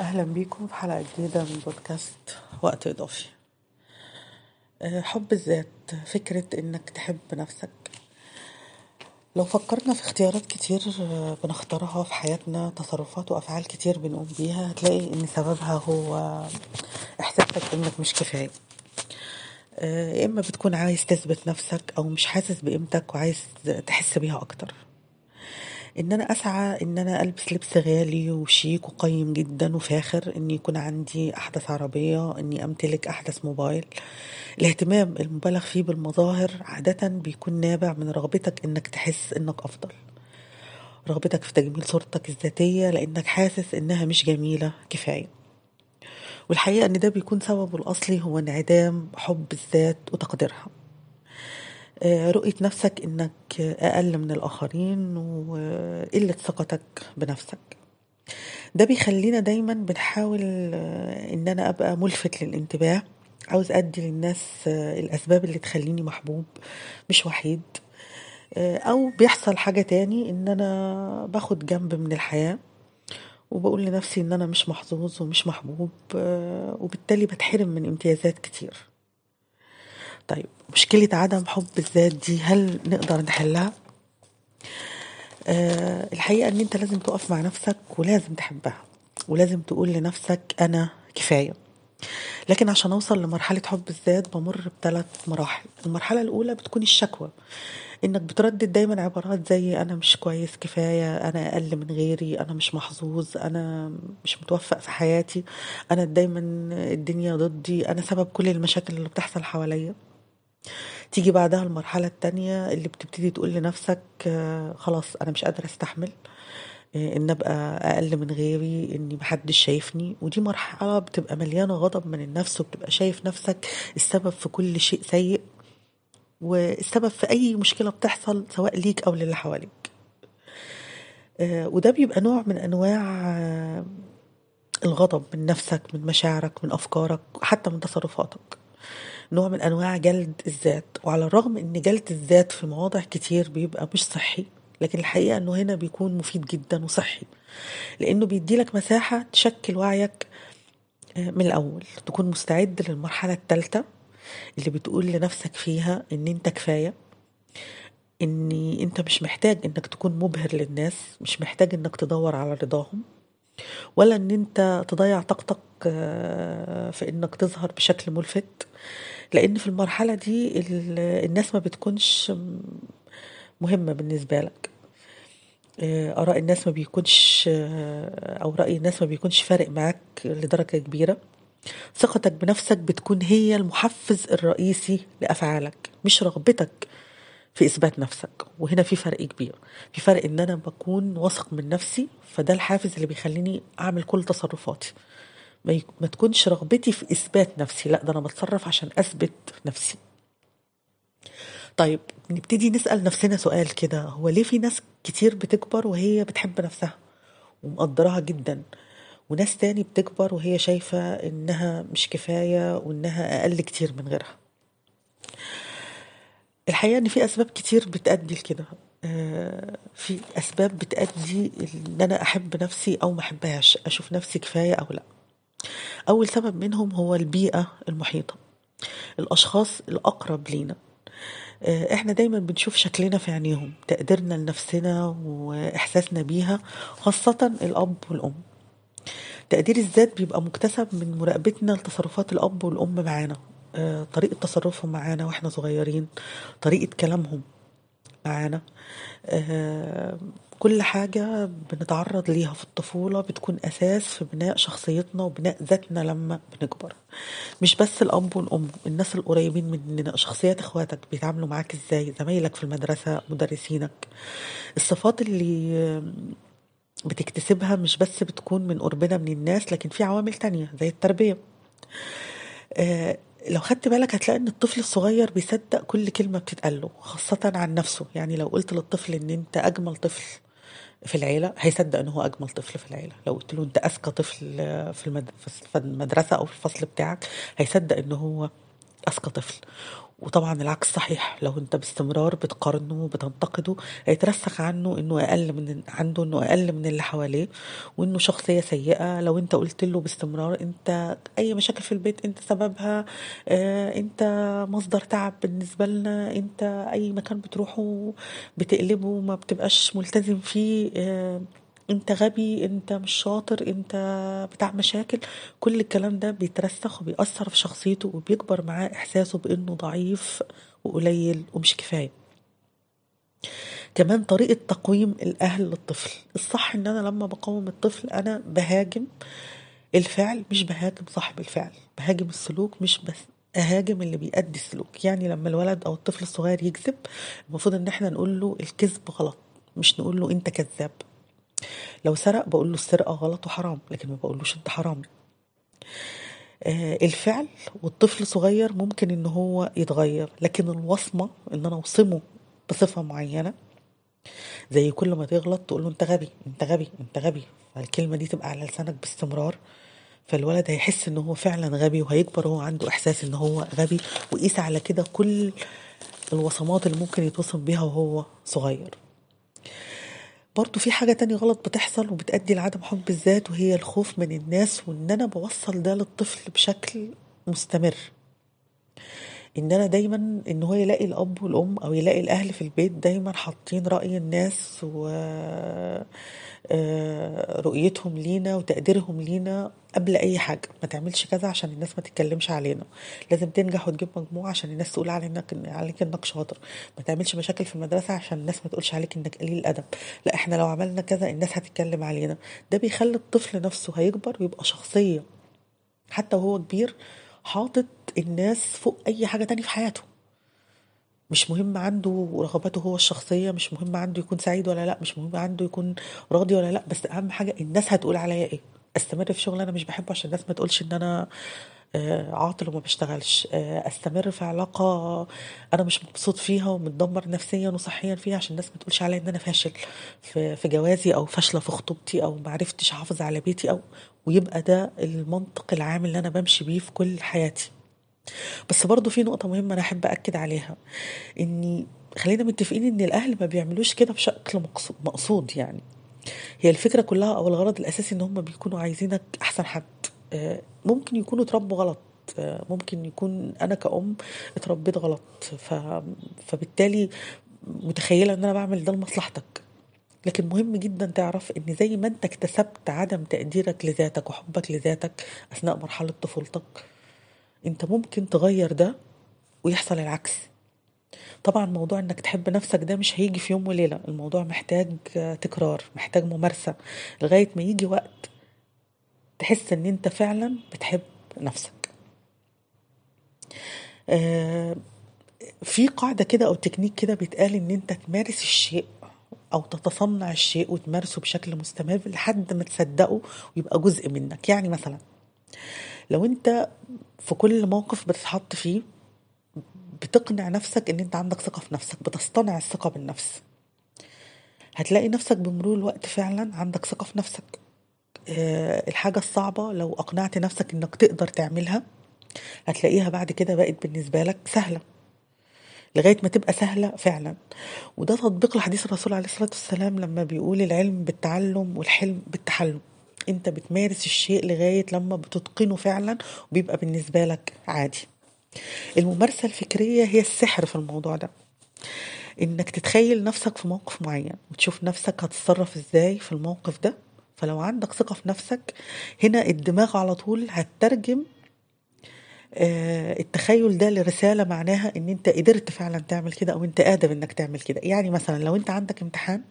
أهلا بيكم في حلقة جديدة من بودكاست وقت إضافي. أه، حب الذات فكرة إنك تحب نفسك. لو فكرنا في اختيارات كتير أه، بنختارها في حياتنا تصرفات وأفعال كتير بنقوم بيها هتلاقي إن سببها هو إحساسك إنك مش كفاية. أه، يا إما بتكون عايز تثبت نفسك أو مش حاسس بقيمتك وعايز تحس بيها أكتر. إن أنا أسعى إن أنا ألبس لبس غالي وشيك وقيم جدا وفاخر إني يكون عندي أحدث عربية اني أمتلك أحدث موبايل. الاهتمام المبالغ فيه بالمظاهر عادة بيكون نابع من رغبتك إنك تحس إنك أفضل. رغبتك في تجميل صورتك الذاتية لإنك حاسس إنها مش جميلة كفاية. والحقيقة إن ده بيكون سببه الأصلي هو انعدام حب الذات وتقديرها. رؤية نفسك إنك أقل من الآخرين وقلة ثقتك بنفسك. ده بيخلينا دايما بنحاول آه، إن أنا أبقى ملفت للانتباه. عاوز أدي للناس آه، الأسباب اللي تخليني محبوب مش وحيد. أو بيحصل حاجة تاني إن أنا باخد جنب من الحياة وبقول لنفسي إن أنا مش محظوظ ومش محبوب وبالتالي بتحرم من امتيازات كتير. طيب مشكلة عدم حب الذات دي هل نقدر نحلها؟ أه الحقيقة إن أنت لازم تقف مع نفسك ولازم تحبها ولازم تقول لنفسك أنا كفاية. لكن عشان أوصل لمرحلة حب الذات بمر بثلاث مراحل. المرحلة الأولى بتكون الشكوى إنك بتردد دايما عبارات زي أنا مش كويس كفاية أنا أقل من غيري أنا مش محظوظ أنا مش متوفق في حياتي أنا دايما الدنيا ضدي أنا سبب كل المشاكل اللي بتحصل حواليا. تيجي بعدها المرحلة التانية اللي بتبتدي تقول لنفسك آه، خلاص أنا مش قادرة أستحمل آه، إن أبقى أقل من غيري إني محدش شايفني. ودي مرحلة بتبقى مليانة غضب من النفس وبتبقى شايف نفسك السبب في كل شيء سيء والسبب في أي مشكلة بتحصل سواء ليك أو للي حواليك. آه، وده بيبقى نوع من أنواع الغضب من نفسك من مشاعرك من أفكارك حتى من تصرفاتك. نوع من أنواع جلد الذات وعلى الرغم إن جلد الذات في مواضع كتير بيبقى مش صحي لكن الحقيقة إنه هنا بيكون مفيد جدا وصحي لإنه بيديلك مساحة تشكل وعيك آه، من الأول تكون مستعد للمرحلة الثالثه اللي بتقول لنفسك فيها إن أنت كفاية ان أنت مش محتاج إنك تكون مبهر للناس مش محتاج إنك تدور على رضاهم ولا إن أنت تضيع طاقتك آه، في إنك تظهر بشكل ملفت. لأن في المرحلة دي الناس ما بتكونش مهمة بالنسبة لك. آه، آراء الناس ما بيكونش آه، أو رأي الناس ما بيكونش فارق معاك لدرجة كبيرة. ثقتك بنفسك بتكون هي المحفز الرئيسي لأفعالك مش رغبتك في إثبات نفسك. وهنا في فرق كبير. في فرق إن أنا بكون واثق من نفسي فده الحافز اللي بيخليني أعمل كل تصرفاتي. ما, تكونش رغبتي في إثبات نفسي لا ده أنا بتصرف عشان أثبت نفسي. طيب نبتدي نسأل نفسنا سؤال كده هو ليه في ناس كتير بتكبر وهي بتحب نفسها ومقدراها جدا وناس تاني بتكبر وهي شايفة إنها مش كفاية وإنها أقل كتير من غيرها؟ الحقيقة إن في أسباب كتير بتأدي لكده. آه، في أسباب بتأدي إن أنا أحب نفسي أو ما أحبهاش أشوف نفسي كفاية أو لأ. أول سبب منهم هو البيئة المحيطة. الأشخاص الأقرب لينا. آه، إحنا دايما بنشوف شكلنا في عينيهم تقديرنا لنفسنا وإحساسنا بيها خاصة الأب والأم. تقدير الذات بيبقى مكتسب من مراقبتنا لتصرفات الأب والأم معانا. آه، طريقة تصرفهم معانا وإحنا صغيرين طريقة كلامهم معانا. آه، كل حاجة بنتعرض ليها في الطفولة بتكون أساس في بناء شخصيتنا وبناء ذاتنا لما بنكبر. مش بس الأب والأم الناس القريبين مننا شخصيات إخواتك بيتعاملوا معاك إزاي؟ زمايلك في المدرسة مدرسينك. الصفات اللي بتكتسبها مش بس بتكون من قربنا من الناس لكن في عوامل تانية زي التربية. آه، لو خدت بالك هتلاقي إن الطفل الصغير بيصدق كل كلمة بتتقاله خاصة عن نفسه. يعني لو قلت للطفل إن أنت أجمل طفل في العيلة هيصدق إن هو أجمل طفل في العيلة. لو قلت له أنت أذكى طفل في, المد... في المدرسة أو في الفصل بتاعك هيصدق إن هو أذكى طفل. وطبعا العكس صحيح. لو انت باستمرار بتقارنه بتنتقده هيترسخ عنه إنه أقل من عنده إنه أقل من اللي حواليه وإنه شخصية سيئة. لو انت قلت له باستمرار انت أي مشاكل في البيت انت سببها آه انت مصدر تعب بالنسبة لنا انت أي مكان بتروحه بتقلبه ما بتبقاش ملتزم فيه آه انت غبي انت مش شاطر انت بتاع مشاكل. كل الكلام ده بيترسخ وبيأثر في شخصيته وبيكبر معاه إحساسه بإنه ضعيف وقليل ومش كفاية. كمان طريقة تقويم الأهل للطفل. الصح إن أنا لما بقوم الطفل أنا بهاجم الفعل مش بهاجم صاحب الفعل. بهاجم السلوك مش بس أهاجم اللي بيأدي السلوك. يعني لما الولد أو الطفل الصغير يكذب المفروض إن إحنا نقول له الكذب غلط مش نقول له أنت كذاب. لو سرق بقول له السرقة غلط وحرام لكن ما بقولوش انت حرامي آه الفعل والطفل صغير ممكن ان هو يتغير لكن الوصمة ان أنا اوصمه بصفة معينة زي كل ما تغلط تقول له انت غبي انت غبي انت غبي. فالكلمة دي تبقى على لسانك باستمرار. فالولد هيحس ان هو فعلا غبي وهيكبر وهو عنده احساس ان هو غبي وقيس على كده كل الوصمات اللي ممكن يتوصم بيها وهو صغير. برضو في حاجة تانية غلط بتحصل وبتأدي لعدم حب الذات وهي الخوف من الناس وإن أنا بوصل ده للطفل بشكل مستمر. إن أنا دايما إن هو يلاقي الأب والأم أو يلاقي الأهل في البيت دايما حاطين رأي الناس و رؤيتهم لينا وتقديرهم لينا قبل أي حاجة. ما تعملش كذا عشان الناس ما تتكلمش علينا. لازم تنجح وتجيب مجموعة عشان الناس تقول عليك عليك إنك شاطر. ما تعملش مشاكل في المدرسة عشان الناس ما تقولش عليك إنك قليل الأدب. لا إحنا لو عملنا كذا الناس هتتكلم علينا. ده بيخلي الطفل نفسه هيكبر ويبقى شخصية. حتى وهو كبير حاطط الناس فوق أي حاجة تانية في حياته. مش مهم عنده رغباته هو الشخصية مش مهم عنده يكون سعيد ولا لأ مش مهم عنده يكون راضي ولا لأ بس أهم حاجة الناس هتقول عليا إيه. أستمر في شغل أنا مش بحبه عشان الناس ما تقولش إن أنا عاطل وما بشتغلش. أستمر في علاقة أنا مش مبسوط فيها ومتدمر نفسيا وصحيا فيها عشان الناس ما تقولش عليا إن أنا فاشل في جوازي أو فاشلة في خطوبتي أو ما عرفتش أحافظ على بيتي أو ويبقى ده المنطق العام اللي أنا بمشي بيه في كل حياتي. بس برضو في نقطة مهمة أنا أحب أكد عليها إني خلينا متفقين إن الأهل ما بيعملوش كده بشكل مقصود يعني. هي الفكرة كلها أو الغرض الأساسي إن هم بيكونوا عايزينك أحسن حد. ممكن يكونوا اتربوا غلط. ممكن يكون أنا كأم اتربيت غلط. ف... فبالتالي متخيلة إن أنا بعمل ده لمصلحتك. لكن مهم جدا تعرف إن زي ما أنت اكتسبت عدم تقديرك لذاتك وحبك لذاتك أثناء مرحلة طفولتك انت ممكن تغير ده ويحصل العكس. طبعا موضوع إنك تحب نفسك ده مش هيجي في يوم وليلة. الموضوع محتاج تكرار محتاج ممارسة لغاية ما يجي وقت تحس إن أنت فعلا بتحب نفسك. آه في قاعدة كده أو تكنيك كده بيتقال إن أنت تمارس الشيء أو تتصنع الشيء وتمارسه بشكل مستمر لحد ما تصدقه ويبقى جزء منك. يعني مثلا لو انت في كل موقف بتتحط فيه بتقنع نفسك ان انت عندك ثقة في نفسك بتصطنع الثقة بالنفس. هتلاقي نفسك بمرور الوقت فعلا عندك ثقة في نفسك. أه الحاجة الصعبة لو أقنعت نفسك إنك تقدر تعملها هتلاقيها بعد كده بقت بالنسبة لك سهلة. لغاية ما تبقى سهلة فعلا. وده تطبيق لحديث الرسول عليه الصلاة والسلام لما بيقول العلم بالتعلم والحلم بالتحلم. انت بتمارس الشيء لغاية لما بتتقنه فعلا وبيبقى بالنسبة لك عادي. الممارسة الفكرية هي السحر في الموضوع ده. انك تتخيل نفسك في موقف معين وتشوف نفسك هتتصرف إزاي في الموقف ده فلو عندك ثقة في نفسك هنا الدماغ على طول هتترجم التخيل ده لرسالة معناها ان انت قدرت فعلا تعمل كده أو انت قادر انك تعمل كده. يعني مثلا لو انت عندك امتحان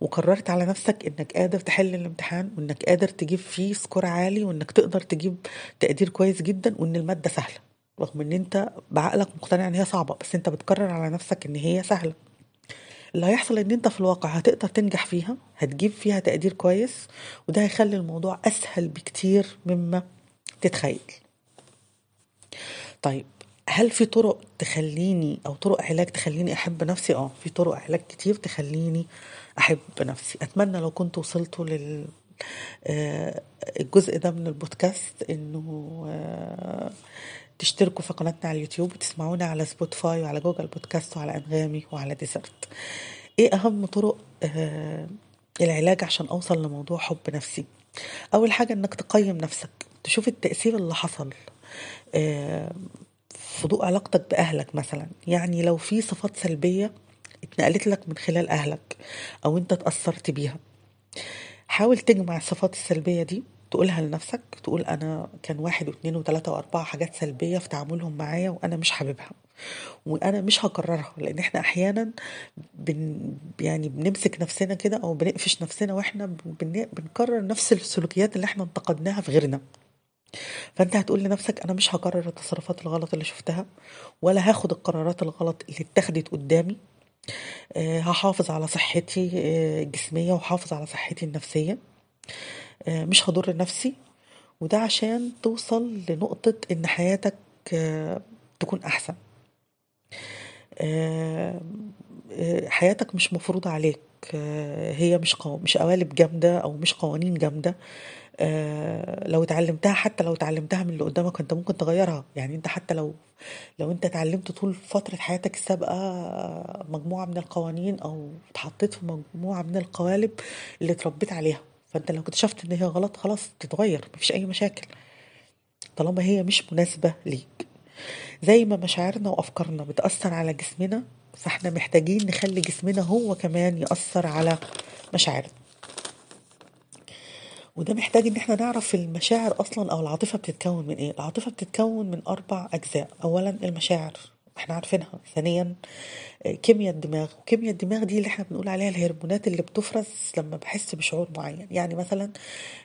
وقررت على نفسك إنك قادر تحل الامتحان وإنك قادر تجيب فيه سكور عالي وإنك تقدر تجيب تقدير كويس جدا وإن المادة سهلة. رغم إن أنت بعقلك مقتنع إن هي صعبة بس أنت بتقرر على نفسك إن هي سهلة. اللي هيحصل إن أنت في الواقع هتقدر تنجح فيها هتجيب فيها تقدير كويس وده هيخلي الموضوع أسهل بكتير مما تتخيل. طيب هل في طرق تخليني أو طرق علاج تخليني أحب نفسي؟ آه في طرق علاج كتير تخليني أحب نفسي. أتمنى لو كنت وصلتوا لل آه، الجزء ده من البودكاست إنه آه، تشتركوا في قناتنا على اليوتيوب وتسمعونا على سبوتيفاي وعلى جوجل بودكاست وعلى أنغامي وعلى ديزر إيه أهم طرق آه، العلاج عشان أوصل لموضوع حب نفسي؟ أول حاجة إنك تقيم نفسك تشوف التأثير اللي حصل ضوء علاقتك بأهلك مثلا. يعني لو في صفات سلبية اتنقلت لك من خلال أهلك أو أنت اتأثرت بيها. حاول تجمع الصفات السلبية دي تقولها لنفسك تقول أنا كان واحد واثنين وثلاثه وأربعة حاجات سلبية في تعاملهم معايا وأنا مش حاببها. وأنا مش هكررها لأن إحنا أحيانا بن يعني بنمسك نفسنا كده أو بنقفش نفسنا وإحنا بن بنكرر نفس السلوكيات اللي إحنا انتقدناها في غيرنا. فأنت هتقول لنفسك أنا مش هكرر التصرفات الغلط اللي شفتها ولا هاخد القرارات الغلط اللي اتخذت قدامي. آه، هحافظ على صحتي آه، الجسمية وحافظ على صحتي النفسية. آه، مش هضر نفسي. وده عشان توصل لنقطة إن حياتك تكون أحسن. حياتك مش مفروضة عليك. هي مش قو... مش قوالب جامدة أو مش قوانين جامدة. لو اتعلمتها حتى لو اتعلمتها من اللي قدامك انت ممكن تغيرها. يعني انت حتى لو لو انت اتعلمت طول فترة حياتك السابقة مجموعة من القوانين أو اتحطيت في مجموعة من القوالب اللي اتربيت عليها فانت لو اكتشفت إن هي غلط خلاص تتغير مفيش أي مشاكل. طالما هي مش مناسبة ليك. زي ما مشاعرنا وأفكارنا بتأثر على جسمنا فاحنا محتاجين نخلي جسمنا هو كمان يأثر على مشاعرنا. وده محتاج إن إحنا نعرف المشاعر أصلا أو العاطفة بتتكون من إيه؟ العاطفة بتتكون من أربع أجزاء. اولا المشاعر إحنا عارفينها. ثانيا آه، كيمياء الدماغ. وكيمياء الدماغ دي اللي إحنا بنقول عليها الهرمونات اللي بتفرز لما بحس بشعور معين. يعني مثلا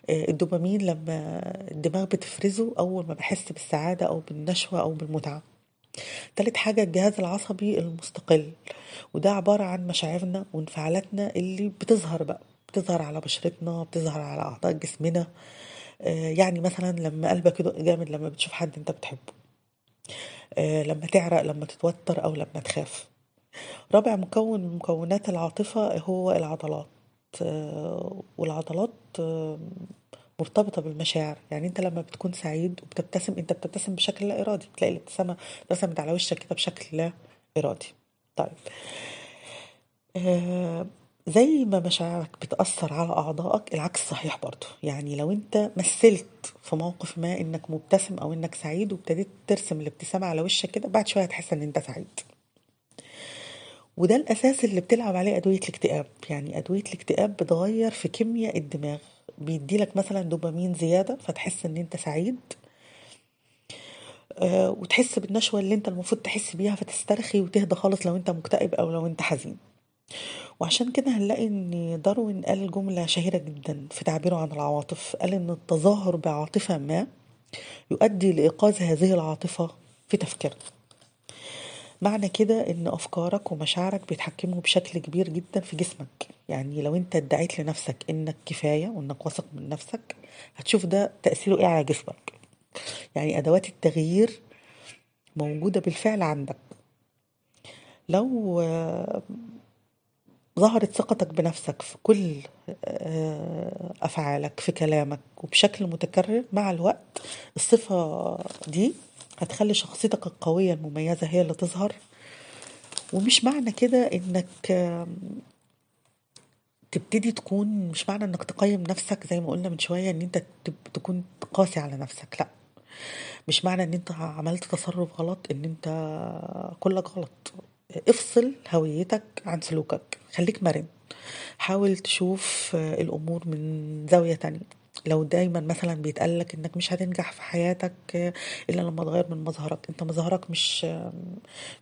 آه، الدوبامين لما الدماغ بتفرزه أول ما بحس بالسعادة أو بالنشوة أو بالمتعة. تالت حاجة الجهاز العصبي المستقل. وده عبارة عن مشاعرنا وانفعالاتنا اللي بتظهر بقى. بتظهر على بشرتنا بتظهر على أعضاء جسمنا. آه، يعني مثلا لما قلبك يدق جامد لما بتشوف حد أنت بتحبه. آه، لما تعرق لما تتوتر أو لما تخاف. رابع مكون من مكونات العاطفة هو العضلات. آه، والعضلات مرتبطة بالمشاعر. يعني أنت لما بتكون سعيد وبتبتسم أنت بتبتسم بشكل لا إرادي. بتلاقي الابتسامة ابتسمت على وشك كده بشكل لا إرادي. طيب. زي ما مشاعرك بتأثر على أعضائك العكس صحيح برضو. يعني لو أنت مثلت في موقف ما إنك مبتسم أو إنك سعيد وابتديت ترسم الابتسامة على وشك كده بعد شوية هتحس إن أنت سعيد. وده الأساس اللي بتلعب عليه أدوية الاكتئاب. يعني أدوية الاكتئاب بتغير في كيمياء الدماغ. بيديلك مثلا دوبامين زيادة فتحس إن أنت سعيد. آه، وتحس بالنشوة اللي أنت المفروض تحس بيها فتسترخي وتهدى خالص لو أنت مكتئب أو لو أنت حزين. وعشان كده هنلاقي إن داروين قال جملة شهيرة جدا في تعبيره عن العواطف. قال إن التظاهر بعاطفة ما يؤدي لإيقاظ هذه العاطفة في تفكيرنا معنى كده إن أفكارك ومشاعرك بيتحكموا بشكل كبير جدا في جسمك. يعني لو أنت ادعيت لنفسك إنك كفاية وإنك واثق من نفسك هتشوف ده تأثيره إيه على جسمك. يعني أدوات التغيير موجودة بالفعل عندك. لو ظهرت ثقتك بنفسك في كل آه، أفعالك في كلامك وبشكل متكرر مع الوقت الصفة دي هتخلي شخصيتك القوية المميزة هي اللي تظهر. ومش معنى كده إنك تبتدي تكون مش معنى إنك تقيم نفسك زي ما قلنا من شوية إن أنت تكون قاسي على نفسك لأ. مش معنى إن أنت عملت تصرف غلط إن أنت كلك غلط. افصل هويتك عن سلوكك. خليك مرن. حاول تشوف الأمور من زاوية تانية. لو دايما مثلا بيتقالك إنك مش هتنجح في حياتك إلا لما تغير من مظهرك. أنت مظهرك مش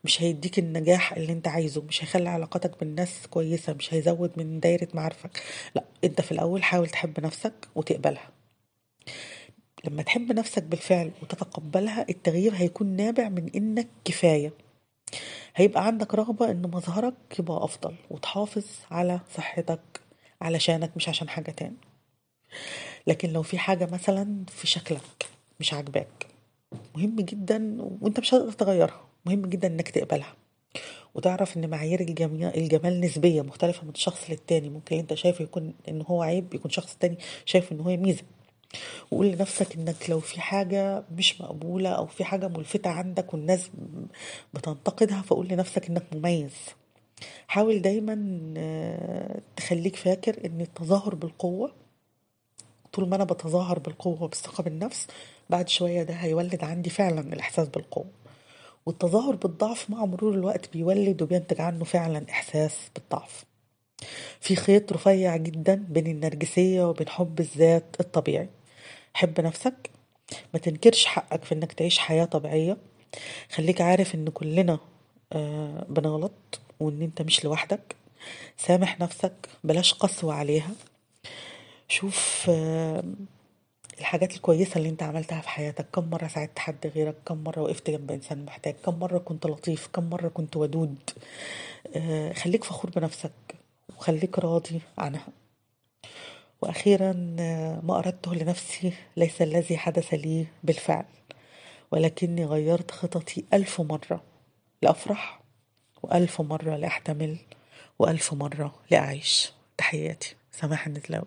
مش هيديك النجاح اللي أنت عايزه. مش هيخلي علاقاتك بالناس كويسة. مش هيزود من دايرة معارفك. لا أنت في الأول حاول تحب نفسك وتقبلها. لما تحب نفسك بالفعل وتتقبلها التغيير هيكون نابع من إنك كفاية. هيبقى عندك رغبة إن مظهرك يبقى أفضل وتحافظ على صحتك علشانك مش عشان حاجة تاني. لكن لو في حاجة مثلا في شكلك مش عاجباك مهم جدا وأنت مش هتقدر تغيرها مهم جدا إنك تقبلها. وتعرف إن معايير الجمال نسبية مختلفة من شخص للتاني. ممكن أنت شايفه يكون إن هو عيب يكون شخص تاني شايف إن هو ميزة. وقول لنفسك إنك لو في حاجة مش مقبولة أو في حاجة ملفتة عندك والناس بتنتقدها فقول لنفسك إنك مميز. حاول دايما آه، تخليك فاكر إن التظاهر بالقوة طول ما أنا بتظاهر بالقوة وبالثقة بالنفس بعد شوية ده هيولد عندي فعلا الإحساس بالقوة. والتظاهر بالضعف مع مرور الوقت بيولد وبينتج عنه فعلا إحساس بالضعف. في خيط رفيع جدا بين النرجسية وبين حب الذات الطبيعي. حب نفسك. ما تنكرش حقك في إنك تعيش حياة طبيعية. خليك عارف إن كلنا آه، بنغلط وإن أنت مش لوحدك. سامح نفسك بلاش قسوة عليها. شوف آه، الحاجات الكويسة اللي أنت عملتها في حياتك. كم مرة ساعدت حد غيرك؟ كم مرة وقفت جنب إنسان محتاج؟ كم مرة كنت لطيف؟ كم مرة كنت ودود؟ آه، خليك فخور بنفسك وخليك راضي عنها. وأخيرا ما أردته لنفسي ليس الذي حدث لي بالفعل ولكني غيرت خططي ألف مرة لأفرح وألف مرة لأحتمل وألف مرة لأعيش. تحياتي. سماح النتلاوي